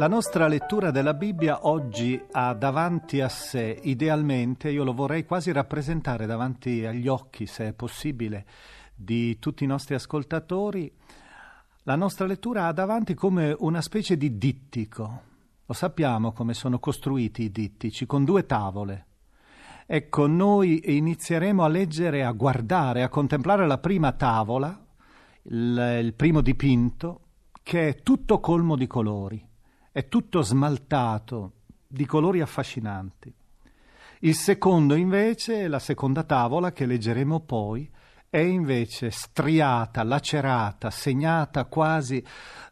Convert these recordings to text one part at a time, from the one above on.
La nostra lettura della Bibbia oggi ha davanti a sé, idealmente, io lo vorrei quasi rappresentare davanti agli occhi, se è possibile, di tutti i nostri ascoltatori, la nostra lettura ha davanti come una specie di dittico. Lo sappiamo come sono costruiti i dittici, con due tavole. Ecco, noi inizieremo a leggere, a guardare, a contemplare la prima tavola, il, il primo dipinto, che è tutto colmo di colori, è tutto smaltato di colori affascinanti. Il secondo, invece, la seconda tavola che leggeremo poi, è invece striata, lacerata, segnata quasi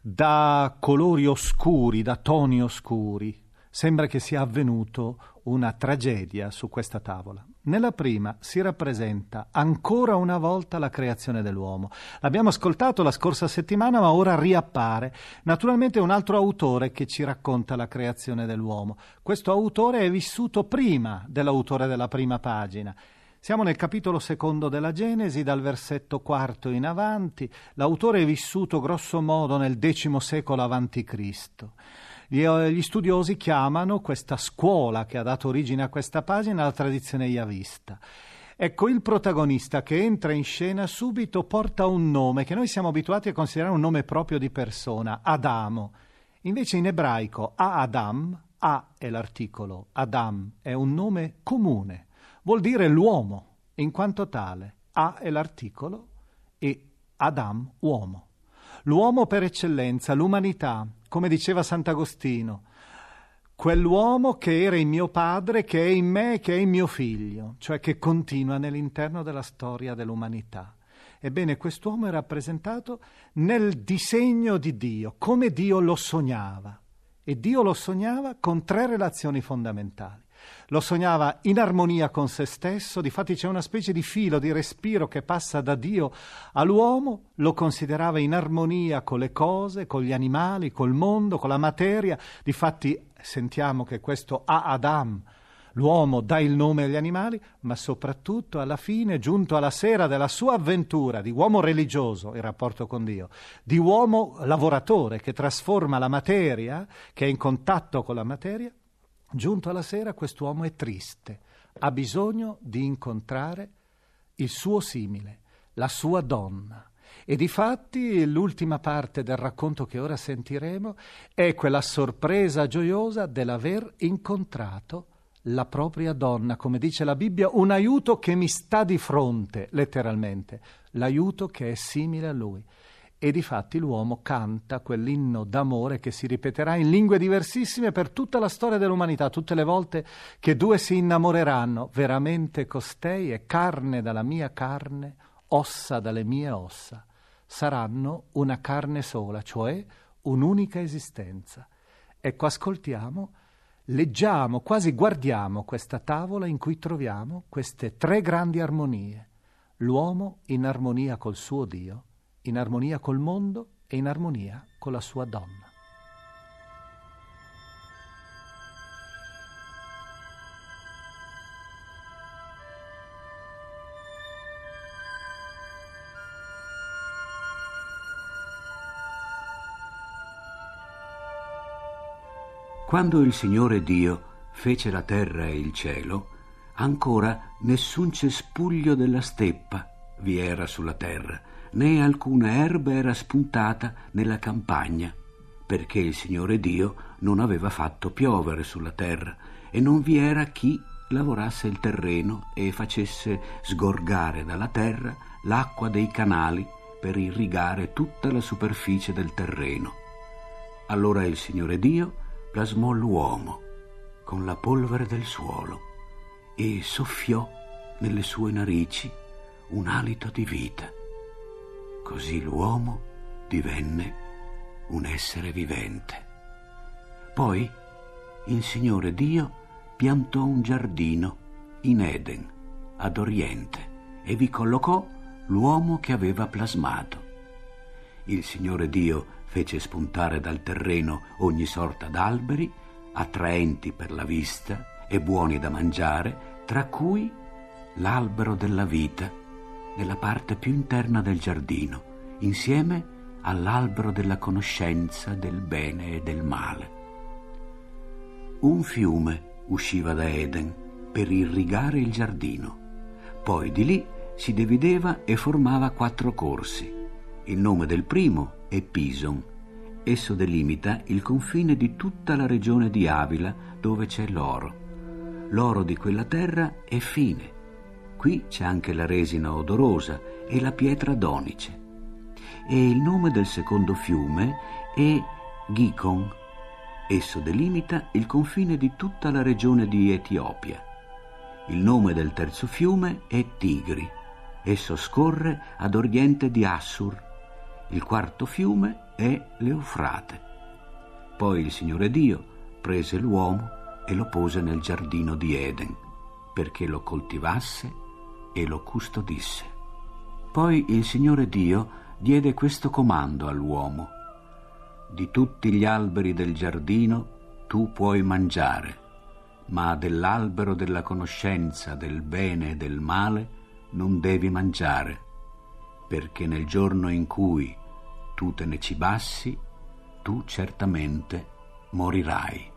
da colori oscuri, da toni oscuri. Sembra che sia avvenuto una tragedia su questa tavola. Nella prima si rappresenta ancora una volta la creazione dell'uomo. L'abbiamo ascoltato la scorsa settimana, ma ora riappare. Naturalmente un altro autore che ci racconta la creazione dell'uomo. Questo autore è vissuto prima dell'autore della prima pagina. Siamo nel capitolo secondo della Genesi, dal versetto quarto in avanti. L'autore è vissuto grosso modo nel X secolo avanti Cristo. Eh, gli studiosi chiamano questa scuola che ha dato origine a questa pagina la tradizione yavista. Ecco, il protagonista che entra in scena subito porta un nome che noi siamo abituati a considerare un nome proprio di persona, Adamo. Invece in ebraico A-Adam, A è l'articolo, Adam è un nome comune, vuol dire l'uomo, in quanto tale. A è l'articolo e Adam, uomo. L'uomo per eccellenza, l'umanità, come diceva Sant'Agostino, quell'uomo che era in mio padre, che è in me, che è in mio figlio, cioè che continua nell'interno della storia dell'umanità. Ebbene, quest'uomo è rappresentato nel disegno di Dio, come Dio lo sognava. E Dio lo sognava con tre relazioni fondamentali lo sognava in armonia con se stesso, difatti c'è una specie di filo, di respiro che passa da Dio all'uomo, lo considerava in armonia con le cose, con gli animali, col mondo, con la materia, difatti sentiamo che questo A Adam, L'uomo dà il nome agli animali, ma soprattutto alla fine, giunto alla sera della sua avventura di uomo religioso, in rapporto con Dio, di uomo lavoratore che trasforma la materia, che è in contatto con la materia, Giunto alla sera, quest'uomo è triste, ha bisogno di incontrare il suo simile, la sua donna. E difatti l'ultima parte del racconto che ora sentiremo è quella sorpresa gioiosa dell'aver incontrato la propria donna, come dice la Bibbia, un aiuto che mi sta di fronte, letteralmente, l'aiuto che è simile a lui. E difatti l'uomo canta quell'inno d'amore che si ripeterà in lingue diversissime per tutta la storia dell'umanità, tutte le volte che due si innamoreranno. Veramente costei è carne dalla mia carne, ossa dalle mie ossa saranno una carne sola, cioè un'unica esistenza. Ecco, ascoltiamo, leggiamo, quasi guardiamo questa tavola in cui troviamo queste tre grandi armonie. L'uomo in armonia col suo Dio, in armonia col mondo e in armonia con la sua donna. Quando il Signore Dio fece la terra e il cielo, ancora nessun cespuglio della steppa vi era sulla terra, né alcuna erba era spuntata nella campagna, perché il Signore Dio non aveva fatto piovere sulla terra e non vi era chi lavorasse il terreno e facesse sgorgare dalla terra l'acqua dei canali per irrigare tutta la superficie del terreno. Allora il Signore Dio plasmò l'uomo con la polvere del suolo e soffiò nelle sue narici un alito di vita. Così l'uomo divenne un essere vivente. Poi il Signore Dio piantò un giardino in Eden, ad oriente, e vi collocò l'uomo che aveva plasmato. Il Signore Dio fece spuntare dal terreno ogni sorta d'alberi, attraenti per la vista e buoni da mangiare, tra cui l'albero della vita nella parte più interna del giardino, insieme all'albero della conoscenza del bene e del male. Un fiume usciva da Eden per irrigare il giardino, poi di lì si divideva e formava quattro corsi. Il nome del primo e Pison. Esso delimita il confine di tutta la regione di Avila dove c'è l'oro. L'oro di quella terra è fine. Qui c'è anche la resina odorosa e la pietra donice. E il nome del secondo fiume è Gikon. Esso delimita il confine di tutta la regione di Etiopia. Il nome del terzo fiume è Tigri. Esso scorre ad oriente di Assur il quarto fiume è l'Eufrate. Poi il Signore Dio prese l'uomo e lo pose nel giardino di Eden, perché lo coltivasse e lo custodisse. Poi il Signore Dio diede questo comando all'uomo. Di tutti gli alberi del giardino tu puoi mangiare, ma dell'albero della conoscenza del bene e del male non devi mangiare, perché nel giorno in cui tu te ne cibassi, tu certamente morirai.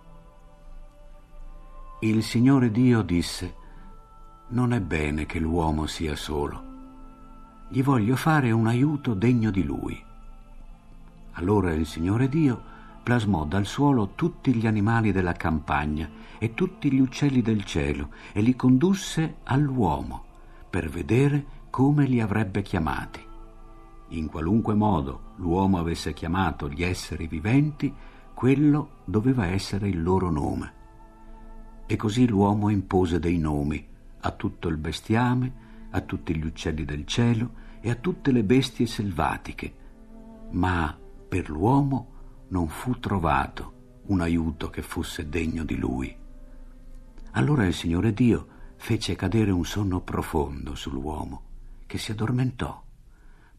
Il Signore Dio disse, non è bene che l'uomo sia solo, gli voglio fare un aiuto degno di lui. Allora il Signore Dio plasmò dal suolo tutti gli animali della campagna e tutti gli uccelli del cielo e li condusse all'uomo per vedere come li avrebbe chiamati in qualunque modo l'uomo avesse chiamato gli esseri viventi, quello doveva essere il loro nome. E così l'uomo impose dei nomi a tutto il bestiame, a tutti gli uccelli del cielo e a tutte le bestie selvatiche, ma per l'uomo non fu trovato un aiuto che fosse degno di lui. Allora il Signore Dio fece cadere un sonno profondo sull'uomo, che si addormentò.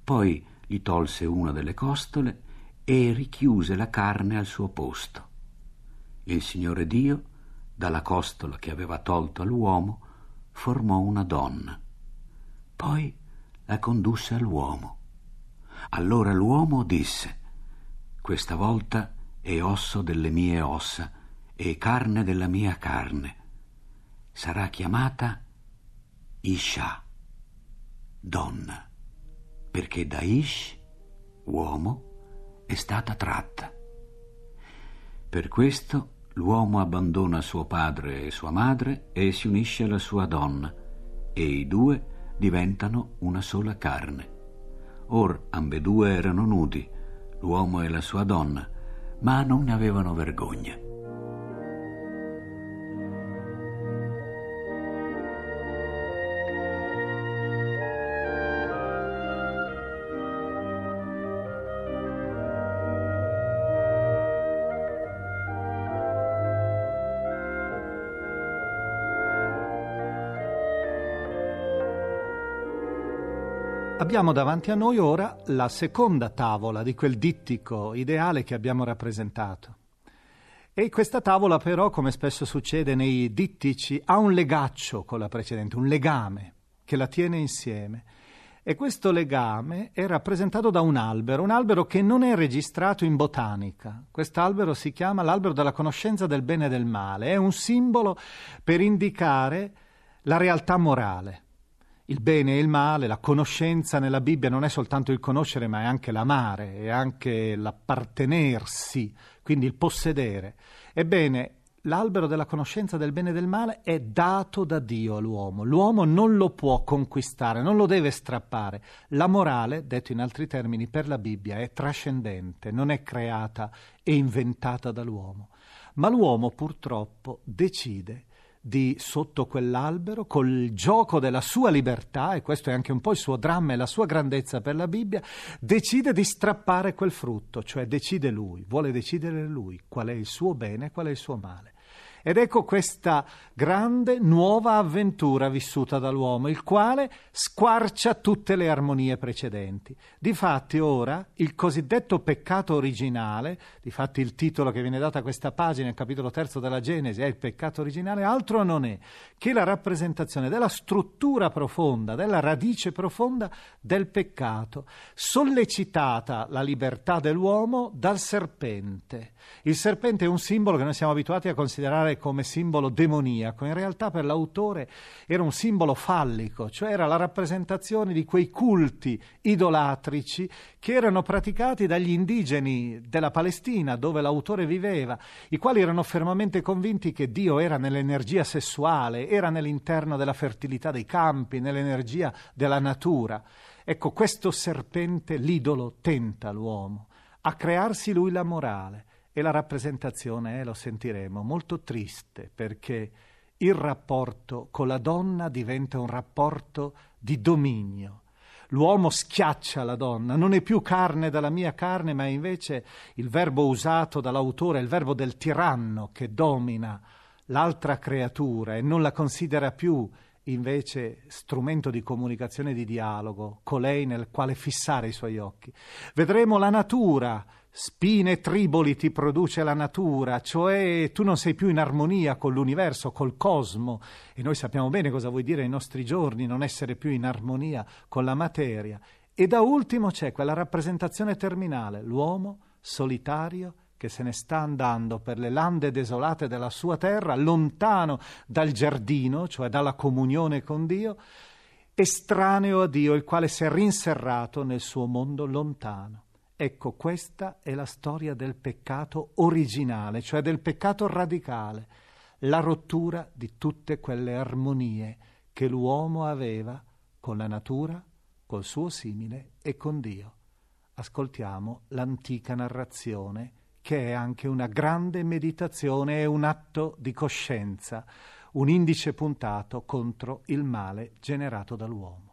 Poi gli tolse una delle costole e richiuse la carne al suo posto. Il Signore Dio, dalla costola che aveva tolto all'uomo, formò una donna. Poi la condusse all'uomo. Allora l'uomo disse, questa volta è osso delle mie ossa e carne della mia carne. Sarà chiamata Isha, donna perché da Ish, uomo, è stata tratta. Per questo l'uomo abbandona suo padre e sua madre e si unisce alla sua donna, e i due diventano una sola carne. Or ambedue erano nudi, l'uomo e la sua donna, ma non ne avevano vergogna. Abbiamo davanti a noi ora la seconda tavola di quel dittico ideale che abbiamo rappresentato. E questa tavola però, come spesso succede nei dittici, ha un legaccio con la precedente, un legame che la tiene insieme. E questo legame è rappresentato da un albero, un albero che non è registrato in botanica. Quest'albero si chiama l'albero della conoscenza del bene e del male, è un simbolo per indicare la realtà morale il bene e il male, la conoscenza nella Bibbia non è soltanto il conoscere, ma è anche l'amare, è anche l'appartenersi, quindi il possedere. Ebbene, l'albero della conoscenza del bene e del male è dato da Dio all'uomo. L'uomo non lo può conquistare, non lo deve strappare. La morale, detto in altri termini, per la Bibbia è trascendente, non è creata e inventata dall'uomo. Ma l'uomo purtroppo decide di sotto quell'albero, col gioco della sua libertà, e questo è anche un po' il suo dramma e la sua grandezza per la Bibbia, decide di strappare quel frutto, cioè decide lui, vuole decidere lui qual è il suo bene e qual è il suo male. Ed ecco questa grande nuova avventura vissuta dall'uomo, il quale squarcia tutte le armonie precedenti. Difatti ora il cosiddetto peccato originale, difatti il titolo che viene dato a questa pagina, il capitolo terzo della Genesi, è il peccato originale, altro non è che la rappresentazione della struttura profonda, della radice profonda del peccato, sollecitata la libertà dell'uomo dal serpente. Il serpente è un simbolo che noi siamo abituati a considerare come simbolo demoniaco, in realtà per l'autore era un simbolo fallico, cioè era la rappresentazione di quei culti idolatrici che erano praticati dagli indigeni della Palestina, dove l'autore viveva, i quali erano fermamente convinti che Dio era nell'energia sessuale, era nell'interno della fertilità dei campi, nell'energia della natura. Ecco, questo serpente, l'idolo, tenta l'uomo a crearsi lui la morale e la rappresentazione è, lo sentiremo, molto triste perché il rapporto con la donna diventa un rapporto di dominio. L'uomo schiaccia la donna, non è più carne dalla mia carne, ma invece il verbo usato dall'autore il verbo del tiranno che domina l'altra creatura e non la considera più invece strumento di comunicazione e di dialogo, colei nel quale fissare i suoi occhi. Vedremo la natura Spine triboli ti produce la natura, cioè tu non sei più in armonia con l'universo, col cosmo, e noi sappiamo bene cosa vuol dire ai nostri giorni non essere più in armonia con la materia. E da ultimo c'è quella rappresentazione terminale, l'uomo solitario che se ne sta andando per le lande desolate della sua terra, lontano dal giardino, cioè dalla comunione con Dio, estraneo a Dio, il quale si è rinserrato nel suo mondo lontano. Ecco, questa è la storia del peccato originale, cioè del peccato radicale, la rottura di tutte quelle armonie che l'uomo aveva con la natura, col suo simile e con Dio. Ascoltiamo l'antica narrazione che è anche una grande meditazione e un atto di coscienza, un indice puntato contro il male generato dall'uomo.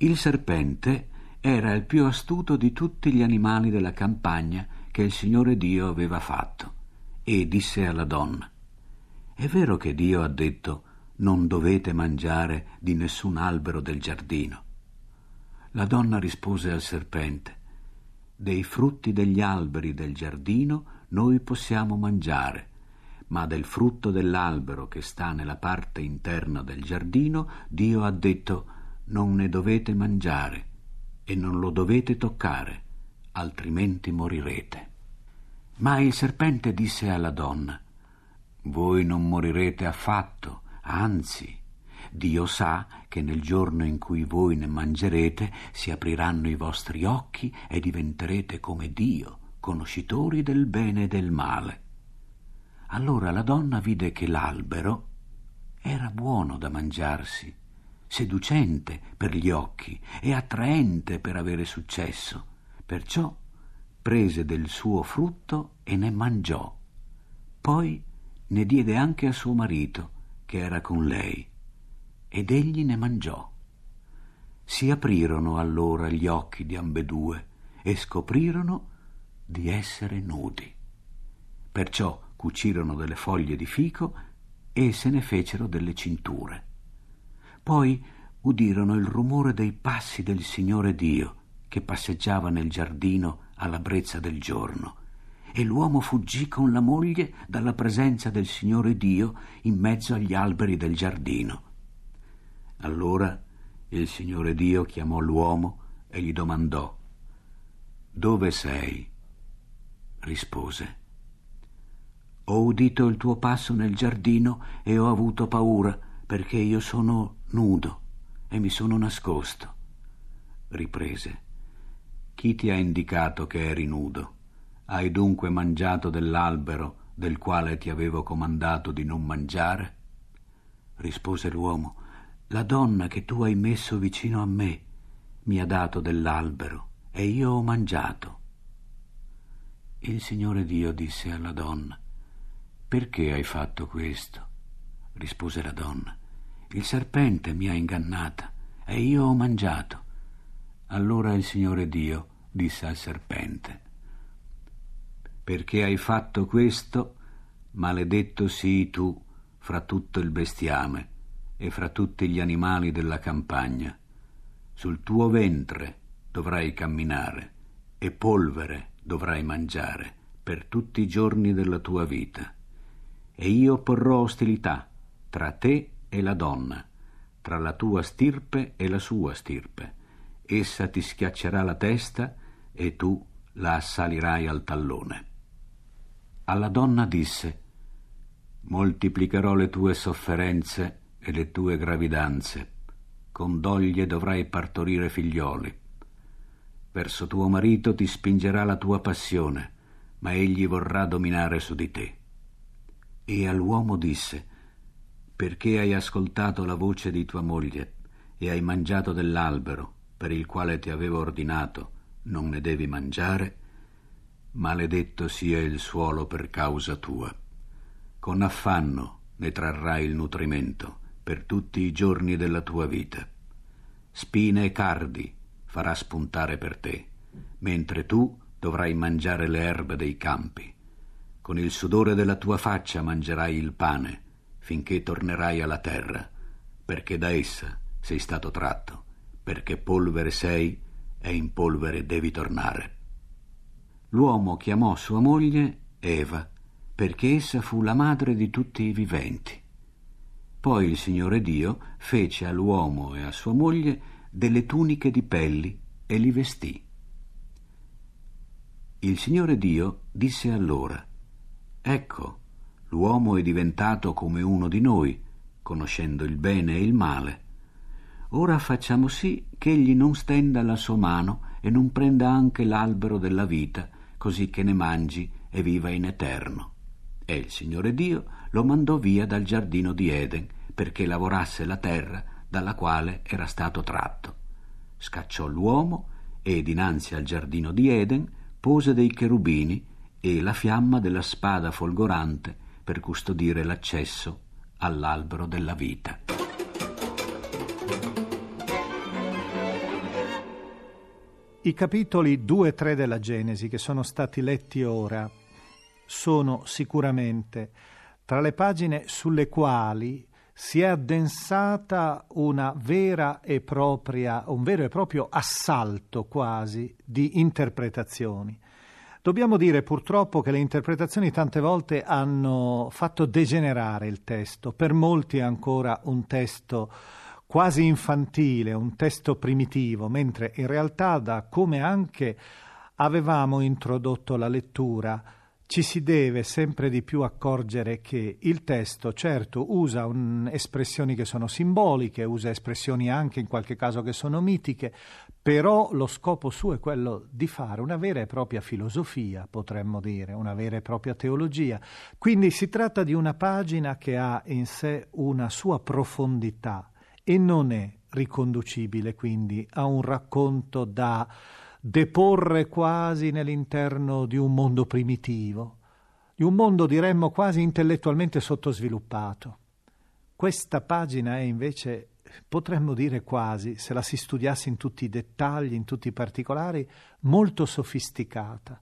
Il serpente era il più astuto di tutti gli animali della campagna che il Signore Dio aveva fatto e disse alla donna È vero che Dio ha detto non dovete mangiare di nessun albero del giardino? La donna rispose al serpente Dei frutti degli alberi del giardino noi possiamo mangiare, ma del frutto dell'albero che sta nella parte interna del giardino Dio ha detto non ne dovete mangiare e non lo dovete toccare, altrimenti morirete. Ma il serpente disse alla donna, Voi non morirete affatto, anzi, Dio sa che nel giorno in cui voi ne mangerete si apriranno i vostri occhi e diventerete come Dio, conoscitori del bene e del male. Allora la donna vide che l'albero era buono da mangiarsi seducente per gli occhi e attraente per avere successo. Perciò prese del suo frutto e ne mangiò. Poi ne diede anche a suo marito, che era con lei, ed egli ne mangiò. Si aprirono allora gli occhi di ambedue e scoprirono di essere nudi. Perciò cucirono delle foglie di fico e se ne fecero delle cinture. Poi udirono il rumore dei passi del Signore Dio che passeggiava nel giardino alla brezza del giorno. E l'uomo fuggì con la moglie dalla presenza del Signore Dio in mezzo agli alberi del giardino. Allora il Signore Dio chiamò l'uomo e gli domandò Dove sei? rispose Ho udito il tuo passo nel giardino e ho avuto paura perché io sono nudo e mi sono nascosto. Riprese. Chi ti ha indicato che eri nudo? Hai dunque mangiato dell'albero del quale ti avevo comandato di non mangiare? Rispose l'uomo. La donna che tu hai messo vicino a me mi ha dato dell'albero e io ho mangiato. Il Signore Dio disse alla donna, Perché hai fatto questo? rispose la donna. Il serpente mi ha ingannata e io ho mangiato. Allora il Signore Dio disse al serpente, Perché hai fatto questo, maledetto sii tu fra tutto il bestiame e fra tutti gli animali della campagna. Sul tuo ventre dovrai camminare e polvere dovrai mangiare per tutti i giorni della tua vita. E io porrò ostilità tra te e la donna, tra la tua stirpe e la sua stirpe. Essa ti schiaccerà la testa e tu la assalirai al tallone. Alla donna disse, Moltiplicherò le tue sofferenze e le tue gravidanze. Con doglie dovrai partorire figlioli. Verso tuo marito ti spingerà la tua passione, ma egli vorrà dominare su di te. E all'uomo disse, perché hai ascoltato la voce di tua moglie e hai mangiato dell'albero per il quale ti avevo ordinato non ne devi mangiare, maledetto sia il suolo per causa tua. Con affanno ne trarrai il nutrimento per tutti i giorni della tua vita. Spine e cardi farà spuntare per te, mentre tu dovrai mangiare le erbe dei campi. Con il sudore della tua faccia mangerai il pane, finché tornerai alla terra, perché da essa sei stato tratto, perché polvere sei e in polvere devi tornare. L'uomo chiamò sua moglie Eva, perché essa fu la madre di tutti i viventi. Poi il Signore Dio fece all'uomo e a sua moglie delle tuniche di pelli e li vestì. Il Signore Dio disse allora, Ecco, L'uomo è diventato come uno di noi, conoscendo il bene e il male. Ora facciamo sì che egli non stenda la sua mano e non prenda anche l'albero della vita, così che ne mangi e viva in eterno. E il Signore Dio lo mandò via dal giardino di Eden perché lavorasse la terra dalla quale era stato tratto. Scacciò l'uomo e dinanzi al giardino di Eden pose dei cherubini e la fiamma della spada folgorante per custodire l'accesso all'albero della vita. I capitoli 2 e 3 della Genesi che sono stati letti ora sono sicuramente tra le pagine sulle quali si è addensata una vera e propria, un vero e proprio assalto quasi di interpretazioni. Dobbiamo dire purtroppo che le interpretazioni tante volte hanno fatto degenerare il testo, per molti è ancora un testo quasi infantile, un testo primitivo, mentre in realtà da come anche avevamo introdotto la lettura, ci si deve sempre di più accorgere che il testo, certo, usa un, espressioni che sono simboliche, usa espressioni anche in qualche caso che sono mitiche, però lo scopo suo è quello di fare una vera e propria filosofia, potremmo dire, una vera e propria teologia. Quindi si tratta di una pagina che ha in sé una sua profondità e non è riconducibile quindi a un racconto da deporre quasi nell'interno di un mondo primitivo, di un mondo diremmo quasi intellettualmente sottosviluppato. Questa pagina è invece, potremmo dire quasi, se la si studiasse in tutti i dettagli, in tutti i particolari, molto sofisticata.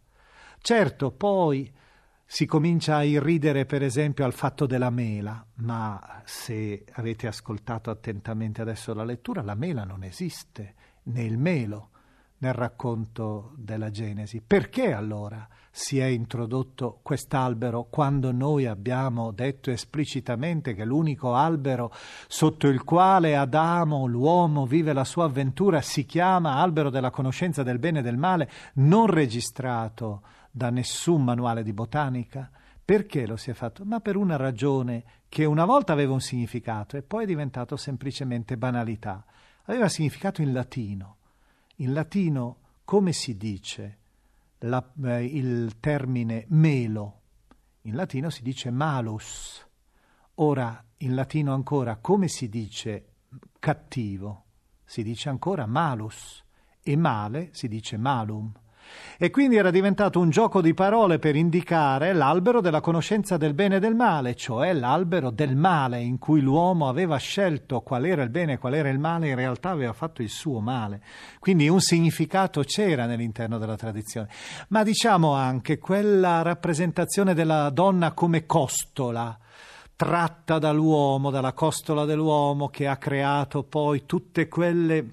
Certo, poi si comincia a irridere per esempio al fatto della mela, ma se avete ascoltato attentamente adesso la lettura, la mela non esiste, né il melo nel racconto della Genesi. Perché allora si è introdotto quest'albero quando noi abbiamo detto esplicitamente che l'unico albero sotto il quale Adamo, l'uomo, vive la sua avventura si chiama albero della conoscenza del bene e del male, non registrato da nessun manuale di botanica? Perché lo si è fatto? Ma per una ragione che una volta aveva un significato e poi è diventato semplicemente banalità. Aveva significato in latino in latino come si dice la, eh, il termine melo? In latino si dice malus. Ora, in latino ancora, come si dice cattivo? Si dice ancora malus e male si dice malum. E quindi era diventato un gioco di parole per indicare l'albero della conoscenza del bene e del male, cioè l'albero del male in cui l'uomo aveva scelto qual era il bene e qual era il male, in realtà aveva fatto il suo male. Quindi un significato c'era nell'interno della tradizione. Ma diciamo anche quella rappresentazione della donna come costola, tratta dall'uomo, dalla costola dell'uomo che ha creato poi tutte quelle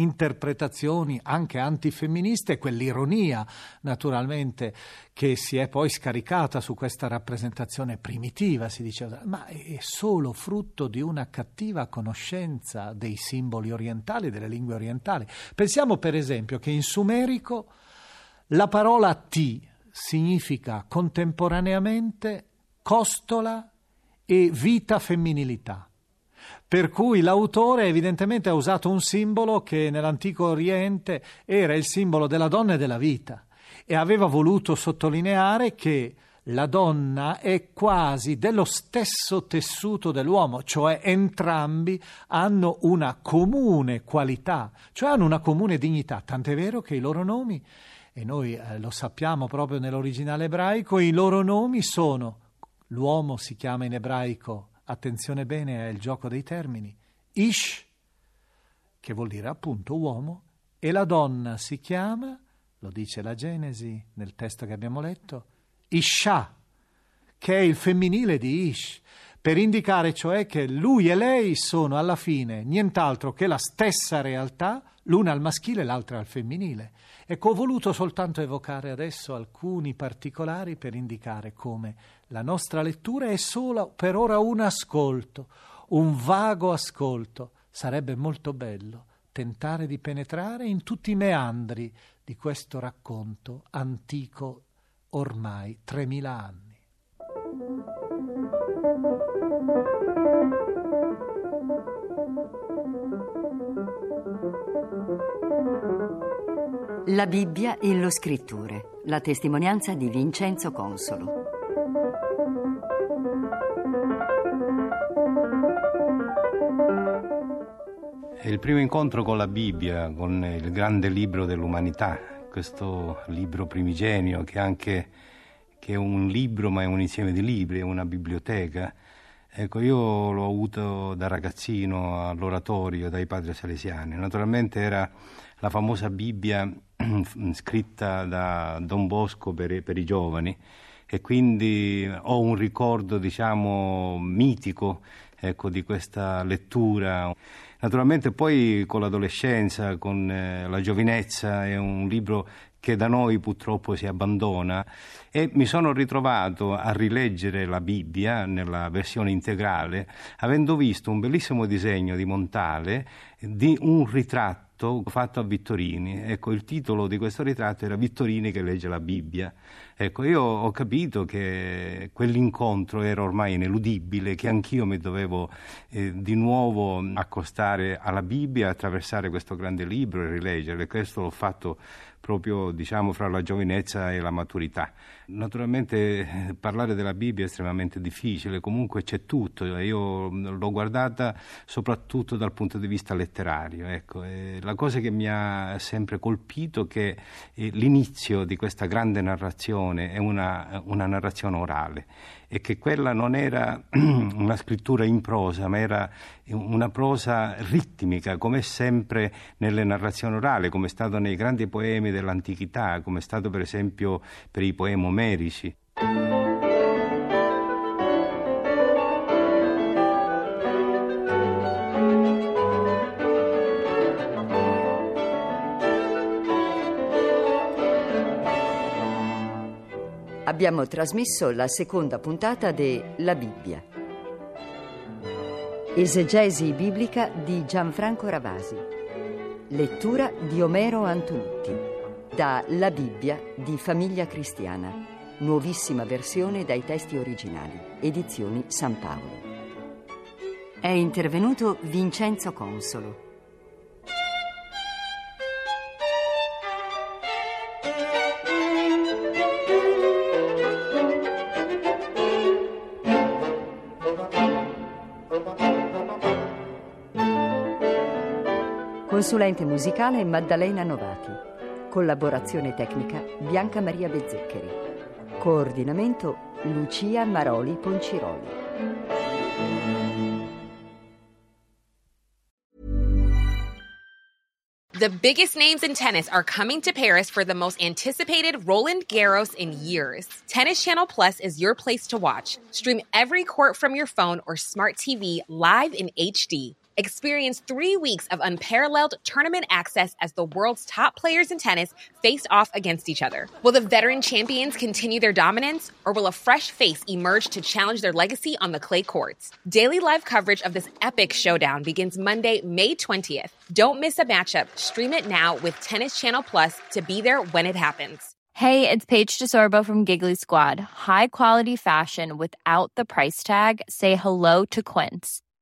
interpretazioni anche antifemministe, quell'ironia naturalmente che si è poi scaricata su questa rappresentazione primitiva, si diceva, ma è solo frutto di una cattiva conoscenza dei simboli orientali, delle lingue orientali. Pensiamo per esempio che in sumerico la parola ti significa contemporaneamente costola e vita femminilità. Per cui l'autore evidentemente ha usato un simbolo che nell'antico Oriente era il simbolo della donna e della vita. E aveva voluto sottolineare che la donna è quasi dello stesso tessuto dell'uomo, cioè entrambi hanno una comune qualità, cioè hanno una comune dignità, tant'è vero che i loro nomi, e noi eh, lo sappiamo proprio nell'originale ebraico, i loro nomi sono, l'uomo si chiama in ebraico attenzione bene il gioco dei termini, Ish, che vuol dire appunto uomo, e la donna si chiama, lo dice la Genesi nel testo che abbiamo letto, Isha, che è il femminile di Ish, per indicare cioè che lui e lei sono alla fine nient'altro che la stessa realtà, l'una al maschile e l'altra al femminile. Ecco, ho voluto soltanto evocare adesso alcuni particolari per indicare come la nostra lettura è solo per ora un ascolto, un vago ascolto. Sarebbe molto bello tentare di penetrare in tutti i meandri di questo racconto antico ormai 3000 anni. La Bibbia e lo Scrittore, la testimonianza di Vincenzo Consolo. Il primo incontro con la Bibbia, con il grande libro dell'umanità, questo libro primigenio che, anche, che è un libro ma è un insieme di libri, è una biblioteca. Ecco, io l'ho avuto da ragazzino all'oratorio dai padri salesiani. Naturalmente era la famosa Bibbia scritta da Don Bosco per, per i giovani e quindi ho un ricordo, diciamo, mitico ecco, di questa lettura. Naturalmente poi con l'adolescenza, con eh, la giovinezza è un libro che da noi purtroppo si abbandona e mi sono ritrovato a rileggere la Bibbia nella versione integrale avendo visto un bellissimo disegno di Montale di un ritratto fatto a Vittorini. Ecco, il titolo di questo ritratto era Vittorini che legge la Bibbia. Ecco, io ho capito che quell'incontro era ormai ineludibile, che anch'io mi dovevo eh, di nuovo accostare alla Bibbia, attraversare questo grande libro e rileggerlo. E questo l'ho fatto proprio diciamo fra la giovinezza e la maturità. Naturalmente eh, parlare della Bibbia è estremamente difficile, comunque c'è tutto, io l'ho guardata soprattutto dal punto di vista letterario. Ecco. la cosa che mi ha sempre colpito è che eh, l'inizio di questa grande narrazione è una, una narrazione orale e che quella non era una scrittura in prosa, ma era una prosa ritmica, come sempre nelle narrazioni orali, come è stato nei grandi poemi dell'antichità, come è stato per esempio per i poemi omerici. Abbiamo trasmesso la seconda puntata de La Bibbia. Esegesi biblica di Gianfranco Ravasi. Lettura di Omero Antonutti. Da La Bibbia di Famiglia Cristiana. Nuovissima versione dai testi originali. Edizioni San Paolo. È intervenuto Vincenzo Consolo. Consulente musicale Maddalena Novati. Collaborazione tecnica Bianca Maria Bezzeccheri. Coordinamento Lucia Maroli Ponciroli. The biggest names in tennis are coming to Paris for the most anticipated Roland Garros in years. Tennis Channel Plus is your place to watch. Stream every court from your phone or smart TV live in HD Experience three weeks of unparalleled tournament access as the world's top players in tennis face off against each other. Will the veteran champions continue their dominance, or will a fresh face emerge to challenge their legacy on the clay courts? Daily live coverage of this epic showdown begins Monday, May 20th. Don't miss a matchup. Stream it now with Tennis Channel Plus to be there when it happens. Hey, it's Paige DeSorbo from Giggly Squad. High quality fashion without the price tag? Say hello to Quince.